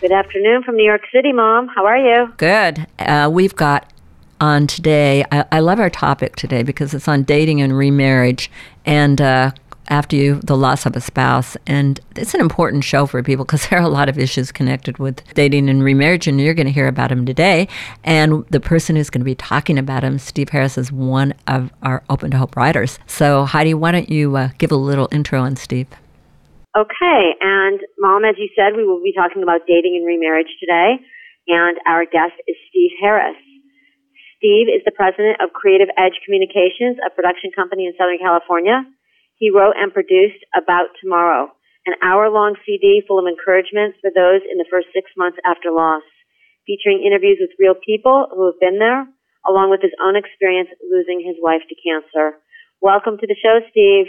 Good afternoon from New York City, Mom. How are you? Good. Uh, we've got on today, I, I, love our topic today because it's on dating and remarriage. And uh, after you the loss of a spouse and it's an important show for people because there are a lot of issues connected with dating and remarriage and you're going to hear about them today and the person who's going to be talking about them, steve harris is one of our open to hope writers so heidi why don't you uh, give a little intro on steve okay and mom as you said we will be talking about dating and remarriage today and our guest is steve harris Steve is the president of Creative Edge Communications, a production company in Southern California. He wrote and produced About Tomorrow, an hour long CD full of encouragements for those in the first six months after loss, featuring interviews with real people who have been there, along with his own experience losing his wife to cancer. Welcome to the show, Steve.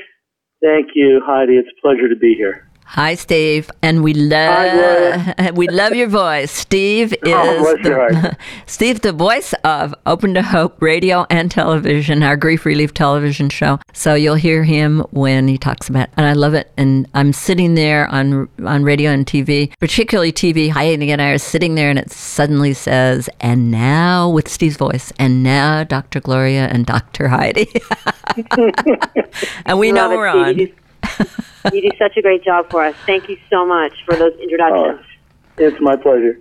Thank you, Heidi. It's a pleasure to be here. Hi, Steve, and we love we love your voice. Steve oh, is oh, the, Steve, the voice of Open to Hope radio and television, our grief relief television show. So you'll hear him when he talks about, it. and I love it. And I'm sitting there on on radio and TV, particularly TV. Heidi and I are sitting there, and it suddenly says, "And now with Steve's voice, and now Dr. Gloria and Dr. Heidi," and we know we're on. you do such a great job for us. Thank you so much for those introductions. Oh, it's my pleasure.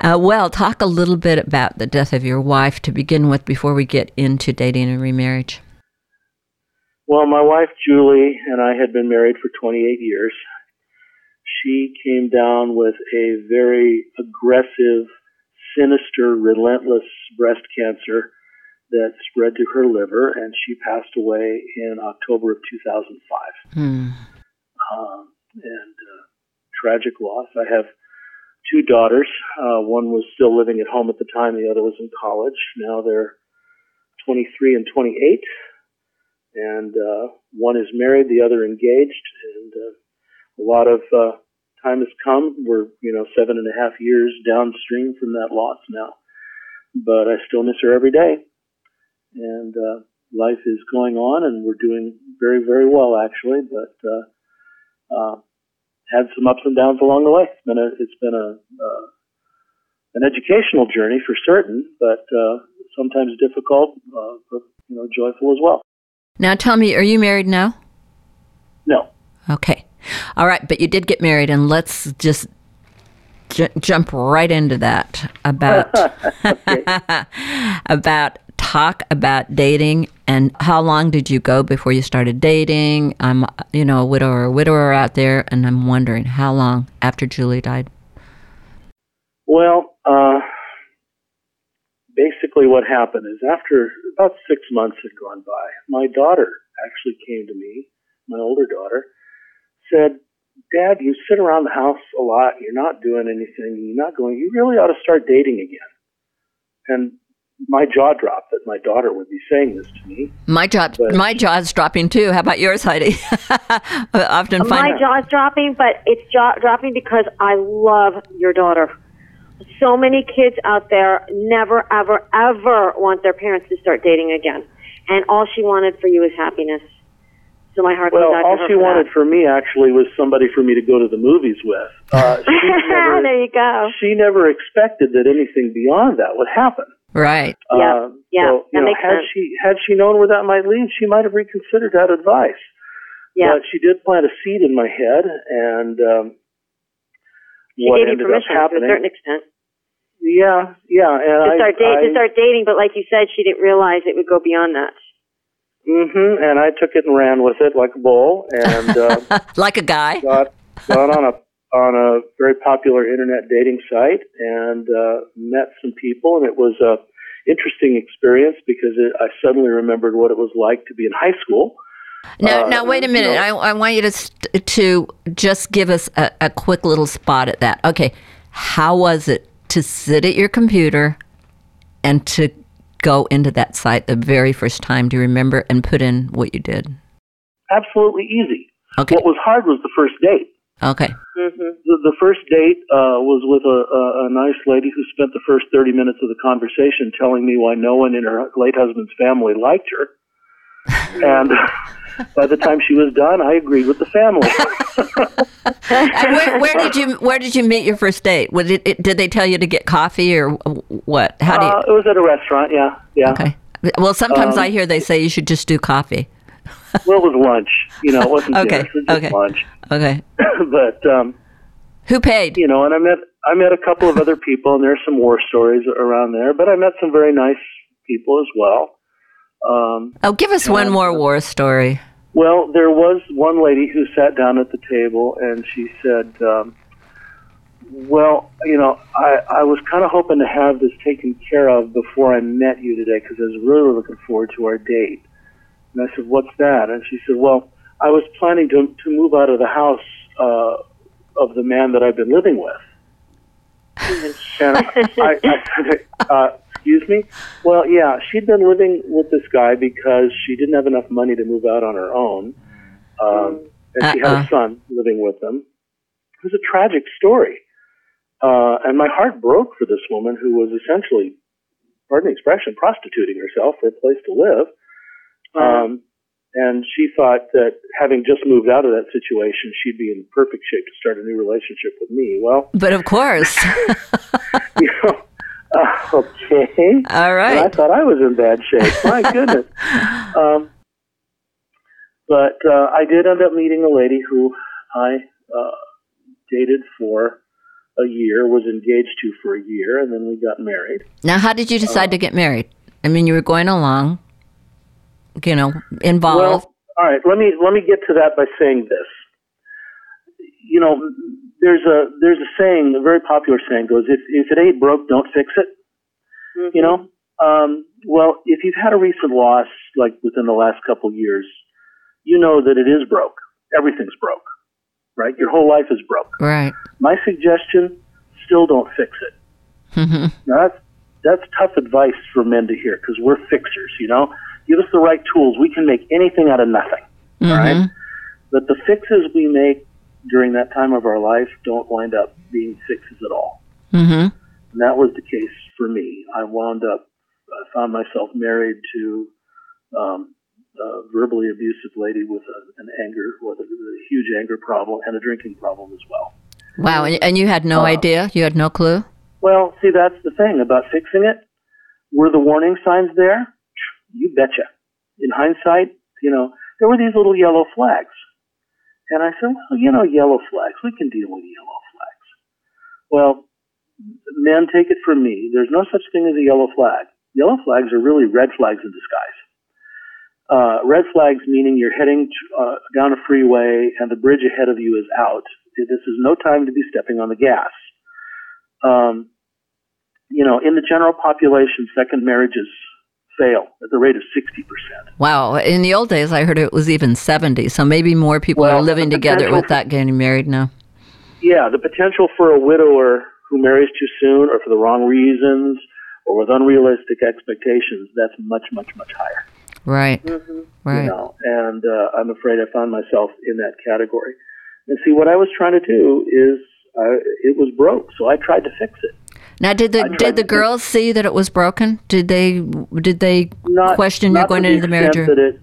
Uh, well, talk a little bit about the death of your wife to begin with before we get into dating and remarriage. Well, my wife Julie and I had been married for 28 years. She came down with a very aggressive, sinister, relentless breast cancer that spread to her liver, and she passed away in October of 2005. Hmm. Um, and uh, tragic loss. I have two daughters. Uh, one was still living at home at the time, the other was in college. Now they're 23 and 28. And uh, one is married, the other engaged. And uh, a lot of uh, time has come. We're, you know, seven and a half years downstream from that loss now. But I still miss her every day and uh, life is going on, and we're doing very, very well actually. But uh, uh, had some ups and downs along the way. It's been a, it's been a uh, an educational journey for certain, but uh, sometimes difficult, uh, but you know, joyful as well. Now, tell me, are you married now? No. Okay. All right, but you did get married, and let's just j- jump right into that about about talk about dating and how long did you go before you started dating? I'm, you know, a widower, a widower out there, and I'm wondering how long after Julie died. Well, uh, basically, what happened is after about six months had gone by, my daughter actually came to me, my older daughter, said, Dad, you sit around the house a lot, you're not doing anything, you're not going, you really ought to start dating again. And my jaw dropped that my daughter would be saying this to me. My jaw, but, my jaw's dropping too. How about yours, Heidi? often find my find jaw's dropping, but it's jaw dropping because I love your daughter. So many kids out there never, ever, ever want their parents to start dating again, and all she wanted for you is happiness. So my heart well, goes out all to her she for wanted that. for me actually was somebody for me to go to the movies with. Uh, never, there you go. She never expected that anything beyond that would happen. Right. Yeah. Um, yeah. So, you that know, makes had sense. she had she known where that might lead, she might have reconsidered that advice. Yeah. But she did plant a seed in my head, and um, She what gave you ended permission up to a certain extent Yeah, yeah, and to I, start date I, to start dating, but like you said, she didn't realize it would go beyond that. Mm-hmm. and I took it and ran with it like a bull, and uh, like a guy. got got on a on a very popular internet dating site and uh, met some people, and it was a interesting experience because it, I suddenly remembered what it was like to be in high school. Now, Uh, now, wait a you minute. know- I, I want you to st- to just give us a, a quick little spot at that. Okay, how was it to sit at your computer and to go into that site the very first time? Do you remember and put in what you did? Absolutely easy. Okay. What was hard was the first date. Okay. Mm-hmm. The, the first date uh, was with a, a, a nice lady who spent the first 30 minutes of the conversation telling me why no one in her late husband's family liked her. and by the time she was done, I agreed with the family. And where, where did you Where did you meet your first date? Was it, it, did they tell you to get coffee or what? How do you? uh, it was at a restaurant, yeah, yeah. okay. Well, sometimes um, I hear they say you should just do coffee. Well, it was lunch. You know, it wasn't Okay, dinner. It was just okay. lunch. Okay. but um, Who paid? you know, and I met I met a couple of other people, and there's some war stories around there. But I met some very nice people as well. Um, Oh, give us one more war story. well, there was one lady who sat down at the table, and she said, um, "Well, you know, I I was kind of hoping to have this taken care of before I met you today because I was really looking forward to our date." And I said, "What's that?" And she said, "Well, I was planning to to move out of the house uh, of the man that I've been living with." And I, I uh, "Excuse me." Well, yeah, she'd been living with this guy because she didn't have enough money to move out on her own, um, and she had Uh-uh. a son living with them. It was a tragic story, uh, and my heart broke for this woman who was essentially, pardon the expression, prostituting herself for a place to live. Um, and she thought that having just moved out of that situation, she'd be in perfect shape to start a new relationship with me. Well, But of course. you know, uh, okay. all right. And I thought I was in bad shape. My goodness. Um, but uh, I did end up meeting a lady who I uh, dated for a year, was engaged to for a year, and then we got married. Now, how did you decide to get married? I mean, you were going along, you know, involved. Well, all right. Let me let me get to that by saying this. You know, there's a there's a saying, a very popular saying goes, if if it ain't broke, don't fix it. You know. Um, well, if you've had a recent loss, like within the last couple of years, you know that it is broke. Everything's broke, right? Your whole life is broke. right. My suggestion: still don't fix it. hmm Now that's that's tough advice for men to hear because we're fixers. You know, give us the right tools, we can make anything out of nothing. All right. But the fixes we make during that time of our life don't wind up being fixes at all. hmm And that was the case for me. I wound up, I found myself married to um, a verbally abusive lady with a, an anger, with a, a huge anger problem and a drinking problem as well. Wow. And, and you had no Uh, idea? You had no clue? Well, see, that's the thing about fixing it. Were the warning signs there? You betcha. In hindsight, you know, there were these little yellow flags. And I said, well, you know, yellow flags, we can deal with yellow flags. Well, men take it from me. There's no such thing as a yellow flag. Yellow flags are really red flags in disguise. Uh, red flags meaning you're heading uh, down a freeway and the bridge ahead of you is out. This is no time to be stepping on the gas. Um, you know, in the general population, second marriages fail at the rate of 60%. Wow. In the old days, I heard it was even 70. So maybe more people Well, are living together without getting married now. Yeah, the potential for a widower who marries too soon or for the wrong reasons or with unrealistic expectations, that's much, much, much higher. Right. Right. You know, and uh, I'm afraid I found myself in that category. And see, what I was trying to do is, uh, it was broke, so I tried to fix it. Now, did the did the to- girls see that it was broken? Did they did they Not, question not you going to into the marriage? Or, That it,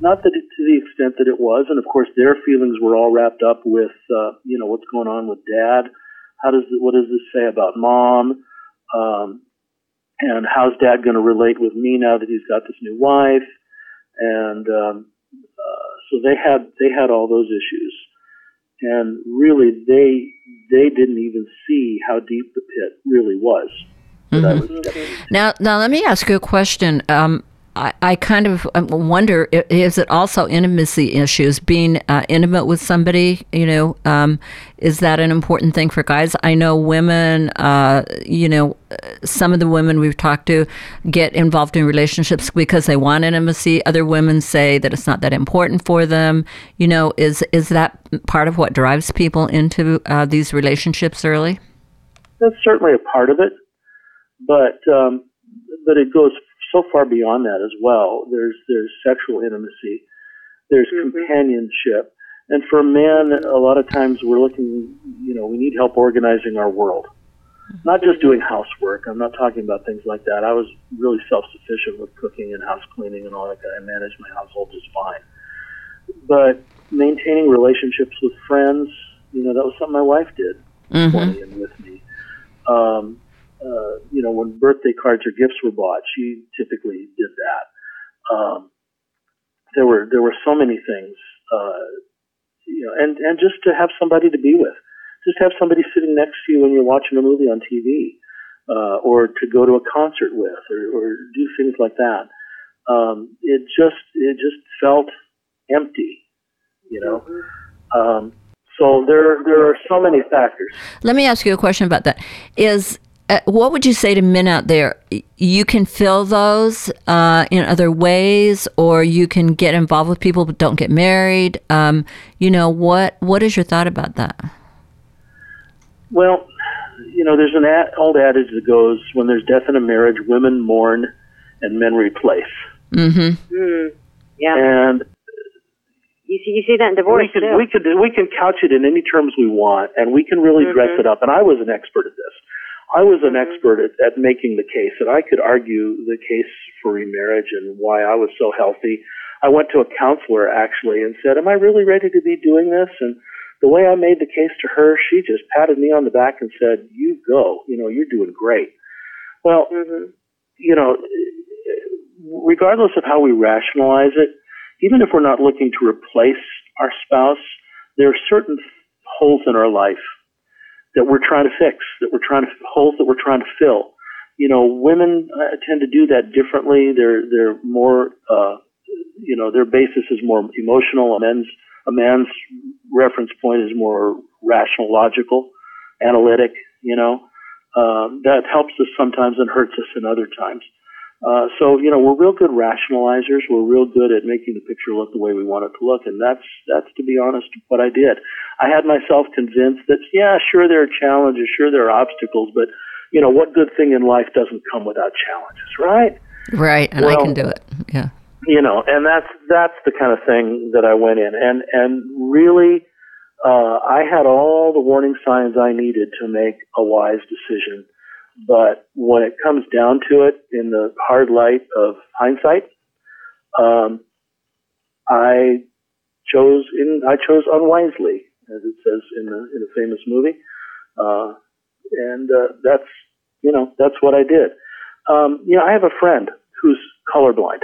not that it, to the extent that it was, and of course their feelings were all wrapped up with, uh, you know, what's going on with dad. How does what does this say about mom? Um, and how's dad going to relate with me now that he's got this new wife? And um, uh, so they had they had all those issues, and really they they didn't even see how deep the pit really was that I was stepping into. now, now let me ask you a question. Um, I, I kind of um, wonder: is it also intimacy issues? Being uh, intimate with somebody, you know, um, is that an important thing for guys? I know women. Uh, you know, uh, some of the women we've talked to get involved in relationships because they want intimacy. Other women say that it's not that important for them. You know, is is that part of what drives people into uh, these relationships early? that's certainly a part of it, but um, but it goes so far beyond that as well. There's there's sexual intimacy, there's mm-hmm. companionship, and for men, a lot of times we're looking, you know, we need help organizing our world, not just doing housework. I'm not talking about things like that. I was really self-sufficient with cooking and house cleaning and all that. I managed my household just fine, but maintaining relationships with friends, you know, that was something my wife did mm-hmm. for me and with me. Um, uh, you know, when birthday cards or gifts were bought, she typically did that. Um, there were there were so many things, uh, you know, and and just to have somebody to be with, just have somebody sitting next to you when you're watching a movie on TV, uh, or to go to a concert with, or, or do things like that. Um, it just it just felt empty, you know. Um, so there there are so many factors. Let me ask you a question about that. Is uh, what would you say to men out there? You can fill those uh, in other ways, or you can get involved with people but don't get married. Um, you know what? What is your thought about that? Well, you know, there's an ad, old adage that goes, "When there's death in a marriage, women mourn and men replace." Mm-hmm. Mm, yeah. And you see, you see that in divorce we can, too. We can we can couch it in any terms we want, and we can really mm-hmm. dress it up. And I was an expert at this. I was an expert at, at making the case, and I could argue the case for remarriage and why I was so healthy. I went to a counselor actually and said, "Am I really ready to be doing this?" And the way I made the case to her, she just patted me on the back and said, "You go. You know, you're doing great." Well, mm-hmm. you know, regardless of how we rationalize it, even if we're not looking to replace our spouse, there are certain holes in our life that we're trying to fix, that we're trying to holes that we're trying to fill. You know, women uh, tend to do that differently. They're they're more, uh, you know, their basis is more emotional. A man's a man's reference point is more rational, logical, analytic. You know, um, that helps us sometimes and hurts us in other times. Uh, so you know we're real good rationalizers. We're real good at making the picture look the way we want it to look, and that's that's to be honest what I did. I had myself convinced that yeah, sure there are challenges, sure there are obstacles, but you know what good thing in life doesn't come without challenges, right? Right, and well, I can do it. Yeah. You know, and that's that's the kind of thing that I went in, and and really, uh, I had all the warning signs I needed to make a wise decision but when it comes down to it, in the hard light of hindsight, um, I chose in I chose unwisely, as it says in the in a famous movie, uh, and uh, that's you know that's what I did. Um, you know, I have a friend who's colorblind,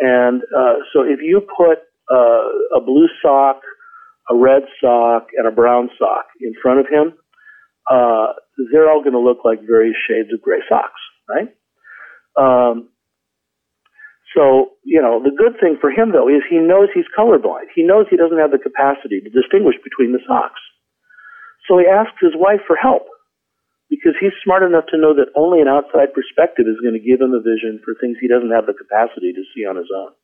and uh, so if you put uh, a blue sock, a red sock, and a brown sock in front of him, uh, they're all going to look like various shades of gray socks, right? Um, so, you know, the good thing for him, though, is he knows he's colorblind. He knows he doesn't have the capacity to distinguish between the socks. So he asks his wife for help because he's smart enough to know that only an outside perspective is going to give him a vision for things he doesn't have the capacity to see on his own.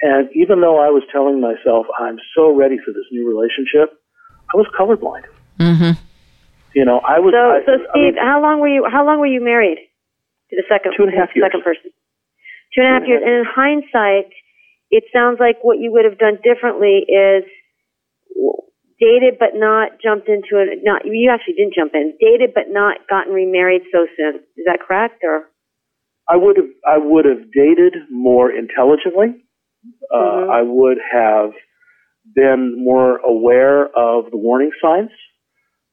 And even though I was telling myself, I'm so ready for this new relationship, I was colorblind. Mm-hmm. You know, I was. So, I, so Steve, I mean, how long were you? How long were you married to the second? Two and a half years. Second person. Two and a half years. And in hindsight, it sounds like what you would have done differently is dated but not jumped into it. Not you actually didn't jump in. Dated but not gotten remarried so soon. Is that correct? Or I would have. I would have dated more intelligently. Uh, mm-hmm. I would have been more aware of the warning signs.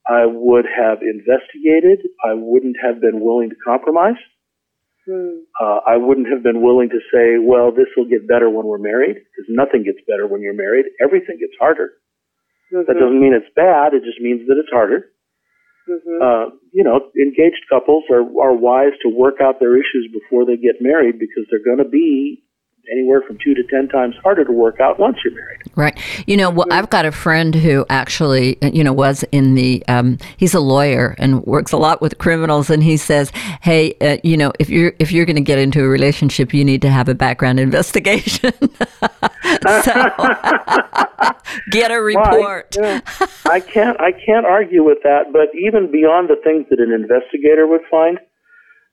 I would have investigated. I wouldn't have been willing to compromise. Hmm. Uh, I wouldn't have been willing to say, well, this will get better when we're married, because nothing gets better when you're married. Everything gets harder. Mm-hmm. That doesn't mean it's bad. It just means that it's harder. Mm-hmm. Uh, you know, engaged couples are, are wise to work out their issues before they get married because they're going to be anywhere from two to ten times harder to work out once you're married. Right. You know, well, I've got a friend who actually, you know, was in the. Um, he's a lawyer and works a lot with criminals, and he says, "Hey, uh, you know, if you're if you're going to get into a relationship, you need to have a background investigation. so, get a report." Well, I, I can't I can't argue with that, but even beyond the things that an investigator would find,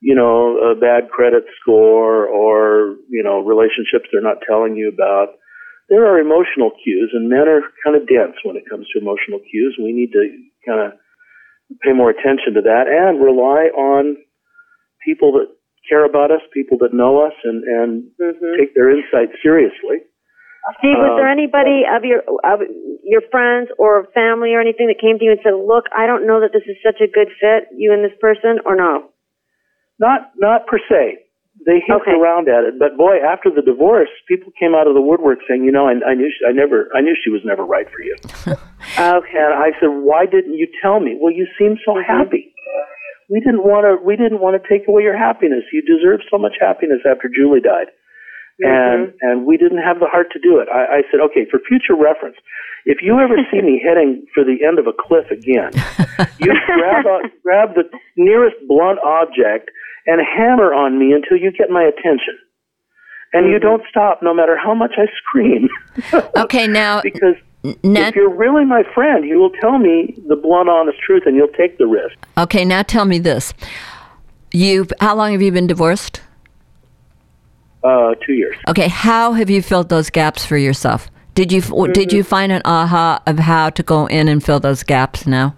you know, a bad credit score or you know relationships they're not telling you about there are emotional cues, and men are kind of dense when it comes to emotional cues. We need to kind of pay more attention to that and rely on people that care about us, people that know us, and and mm-hmm. take their insight seriously. Steve, was there um, anybody of your of your friends or family or anything that came to you and said, "Look, I don't know that this is such a good fit, you and this person," or no? Not not per se they hinted okay. around at it, but boy, after the divorce, people came out of the woodwork saying, "You know, I, I knew she, I never, I knew she was never right for you." okay. And I said, "Why didn't you tell me?" Well, you seem so mm-hmm. happy. We didn't want to. We didn't want to take away your happiness. You deserve so much happiness after Julie died, mm-hmm. and and we didn't have the heart to do it. I, I said, "Okay, for future reference, if you ever see me heading for the end of a cliff again, you grab a, grab the nearest blunt object." And hammer on me until you get my attention. And mm-hmm. you don't stop no matter how much I scream. okay, now. because if you're really my friend, you will tell me the blunt, honest truth and you'll take the risk. Okay, now tell me this. You, how long have you been divorced? Uh, two years. Okay, how have you filled those gaps for yourself? Did you mm-hmm. did you find an aha of how to go in and fill those gaps now?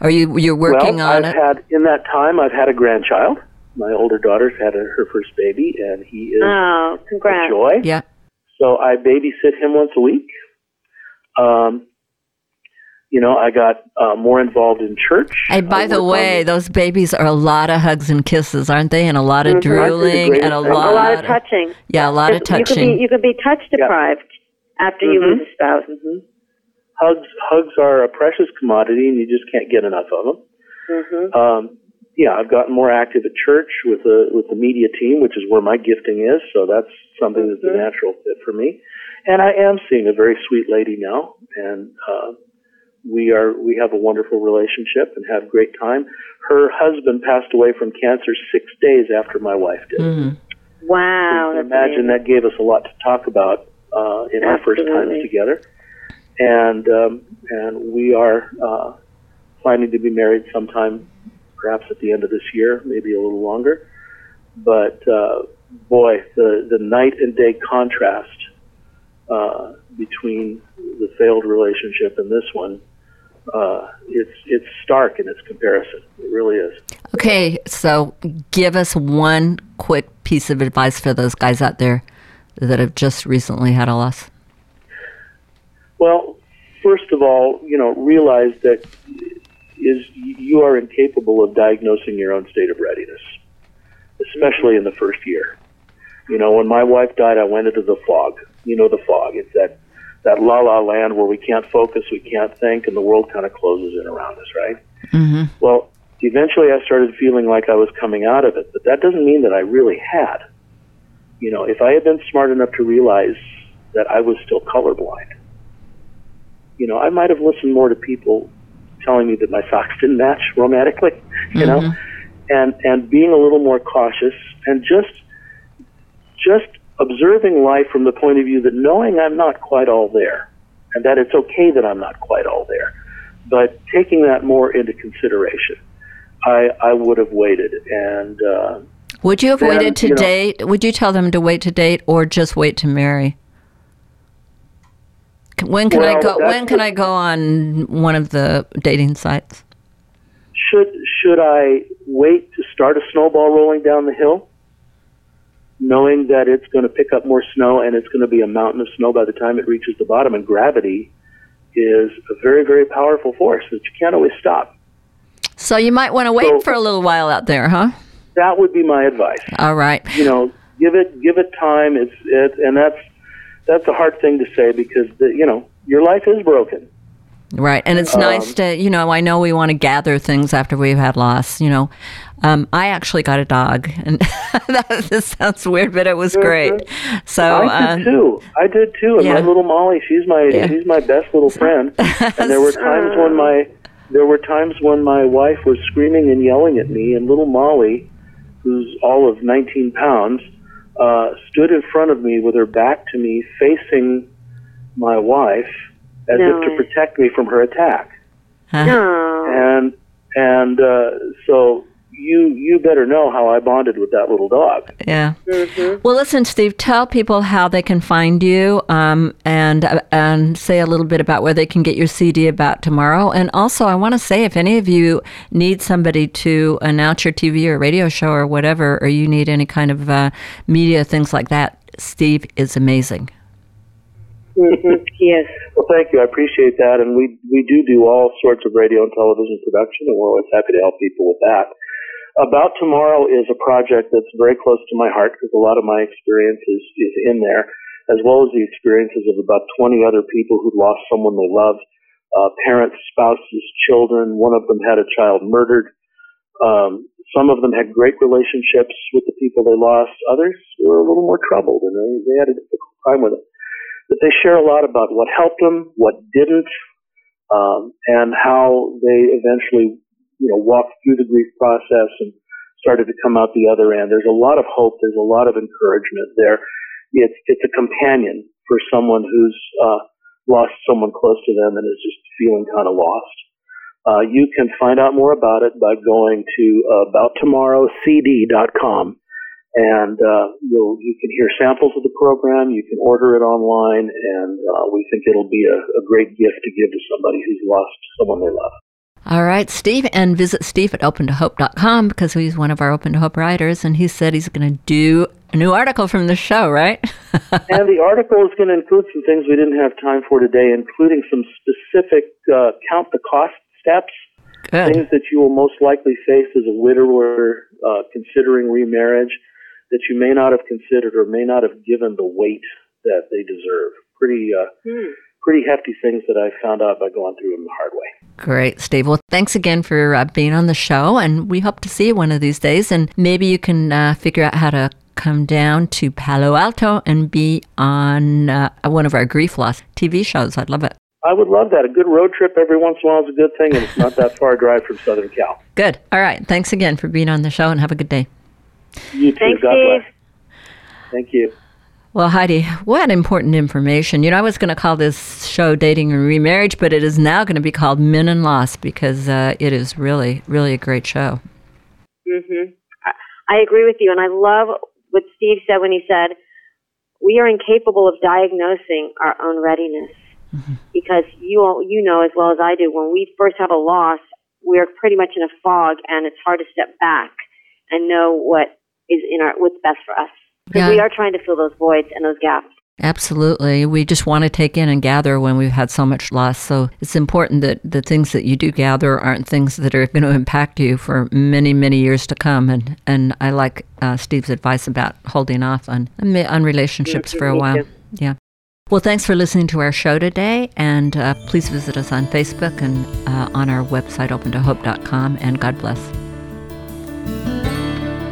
Are you you're working well, on I've it? Had, in that time, I've had a grandchild. My older daughter's had a, her first baby, and he is oh, congrats. a joy. Yeah. So I babysit him once a week. Um, you know, I got uh, more involved in church. And by the way, those babies are a lot of hugs and kisses, aren't they? And a lot of mm-hmm. drooling and a lot, a lot of touching. Yeah, a lot of touching. You could be, you could be touch deprived yeah. after mm-hmm. you lose a spouse. Mm-hmm hugs hugs are a precious commodity, and you just can't get enough of them. Mm-hmm. Um, yeah, I've gotten more active at church with the with the media team, which is where my gifting is. So that's something mm-hmm. that's a mm-hmm. natural fit for me. And I am seeing a very sweet lady now, and uh, we are we have a wonderful relationship and have great time. Her husband passed away from cancer six days after my wife did. Mm-hmm. Wow! So imagine amazing. that gave us a lot to talk about uh, in Absolutely. our first times together and um, and we are uh, planning to be married sometime, perhaps at the end of this year, maybe a little longer. But uh, boy, the the night and day contrast uh, between the failed relationship and this one. Uh, it's it's stark in its comparison. It really is. Okay, so give us one quick piece of advice for those guys out there that have just recently had a loss. Well, first of all, you know, realize that is you are incapable of diagnosing your own state of readiness, especially in the first year. You know, when my wife died, I went into the fog. You know, the fog. It's that that la la land where we can't focus, we can't think, and the world kind of closes in around us, right? Mm-hmm. Well, eventually, I started feeling like I was coming out of it, but that doesn't mean that I really had. You know, if I had been smart enough to realize that I was still colorblind, you know, I might have listened more to people telling me that my socks didn't match romantically, you mm-hmm. know, and and being a little more cautious and just just observing life from the point of view that knowing I'm not quite all there, and that it's okay that I'm not quite all there, but taking that more into consideration, I I would have waited and. Uh, would you have then, waited to you know, date? Would you tell them to wait to date or just wait to marry? When can well, I go? When can I go on one of the dating sites? Should should I wait to start a snowball rolling down the hill, knowing that it's going to pick up more snow and it's going to be a mountain of snow by the time it reaches the bottom? And gravity is a very very powerful force that you can't always stop. So you might want to wait so, for a little while out there, huh? That would be my advice. All right. You know, give it give it time. It's it, and that's that's a hard thing to say because the, you know your life is broken, Right. And it's um, nice to, you know, I know we want to gather things after we've had loss. You know, um, I actually got a dog, and this sounds weird, but it was great. So I did uh, too. I did too. And yeah. my little Molly, she's my yeah. she's my best little friend. and there were times when my there were times when my wife was screaming and yelling at me, and little Molly, who's all of 19 pounds, uh, stood in front of me with her back to me, facing my wife as no. if to protect me from her attack. Huh. No. And and uh, so you you better know how I bonded with that little dog. Yeah. Mm-hmm. Well, listen, Steve. Tell people how they can find you, um, and uh, and say a little bit about where they can get your CD about tomorrow. And also, I want to say, if any of you need somebody to announce your TV or radio show or whatever, or you need any kind of uh, media things like that, Steve is amazing. Mm-hmm. Yes. Well, thank you. I appreciate that, and we we do do all sorts of radio and television production, and we're always happy to help people with that. About Tomorrow is a project that's very close to my heart because a lot of my experience is, is in there, as well as the experiences of about 20 other people who lost someone they loved, uh, parents, spouses, children. One of them had a child murdered. Um, some of them had great relationships with the people they lost. Others were a little more troubled and they, they had a difficult time with it but they share a lot about what helped them, what didn't, um, and how they eventually, you know, walked through the grief process and started to come out the other end. There's a lot of hope. There's a lot of encouragement there. It's it's a companion for someone who's uh, lost someone close to them and is just feeling kind of lost. Uh, you can find out more about it by going to abouttomorrowcd.com and uh, you'll you can hear samples of the program. You can order it online, and uh, we think it'll be a, a, great gift to give to somebody who's lost someone they love. All right, Steve, and visit Steve at opentohope.com because he's one of our Open to Hope writers, and he said he's going to do a new article from the show, right? and the article is going to include some things we didn't have time for today, including some specific uh, count the cost steps. Good. Things that you will most likely face as a widower uh, considering remarriage that you may not have considered or may not have given the weight that they deserve. Pretty, uh, hmm. pretty hefty things that I found out by going through them the hard way. Great, Steve. Well, thanks again for uh, being on the show, and we hope to see you one of these days. And maybe you can uh, figure out how to come down to Palo Alto and be on uh, one of our grief loss TV shows. I'd love it. I would love that. A good road trip every once in a while is a good thing, and it's not that far a drive from Southern Cal. Good. All right. Thanks again for being on the show, and have a good day. You too. Thanks, God Steve. bless. Thank you. Well, Heidi, what important information. You know, I was going to call this show Dating and Remarriage, but it is now going to be called Men and Loss because uh, it is really, really a great show. Mm-hmm. I agree with you, and I love what Steve said when he said, we are incapable of diagnosing our own readiness mm-hmm. because you, all, you know as well as I do, when we first have a loss, we're pretty much in a fog, and it's hard to step back and know what is in our what's best for us. Because yeah. we are trying to fill those voids and those gaps. Absolutely. We just want to take in and gather when we've had so much loss. So it's important that the things that you do gather aren't things that are going to impact you for many, many years to come. And, and I like uh, Steve's advice about holding off on, on relationships for a while. Yeah. Well, thanks for listening to our show today. And uh, please visit us on Facebook and uh, on our website, opentohope.com. And God bless.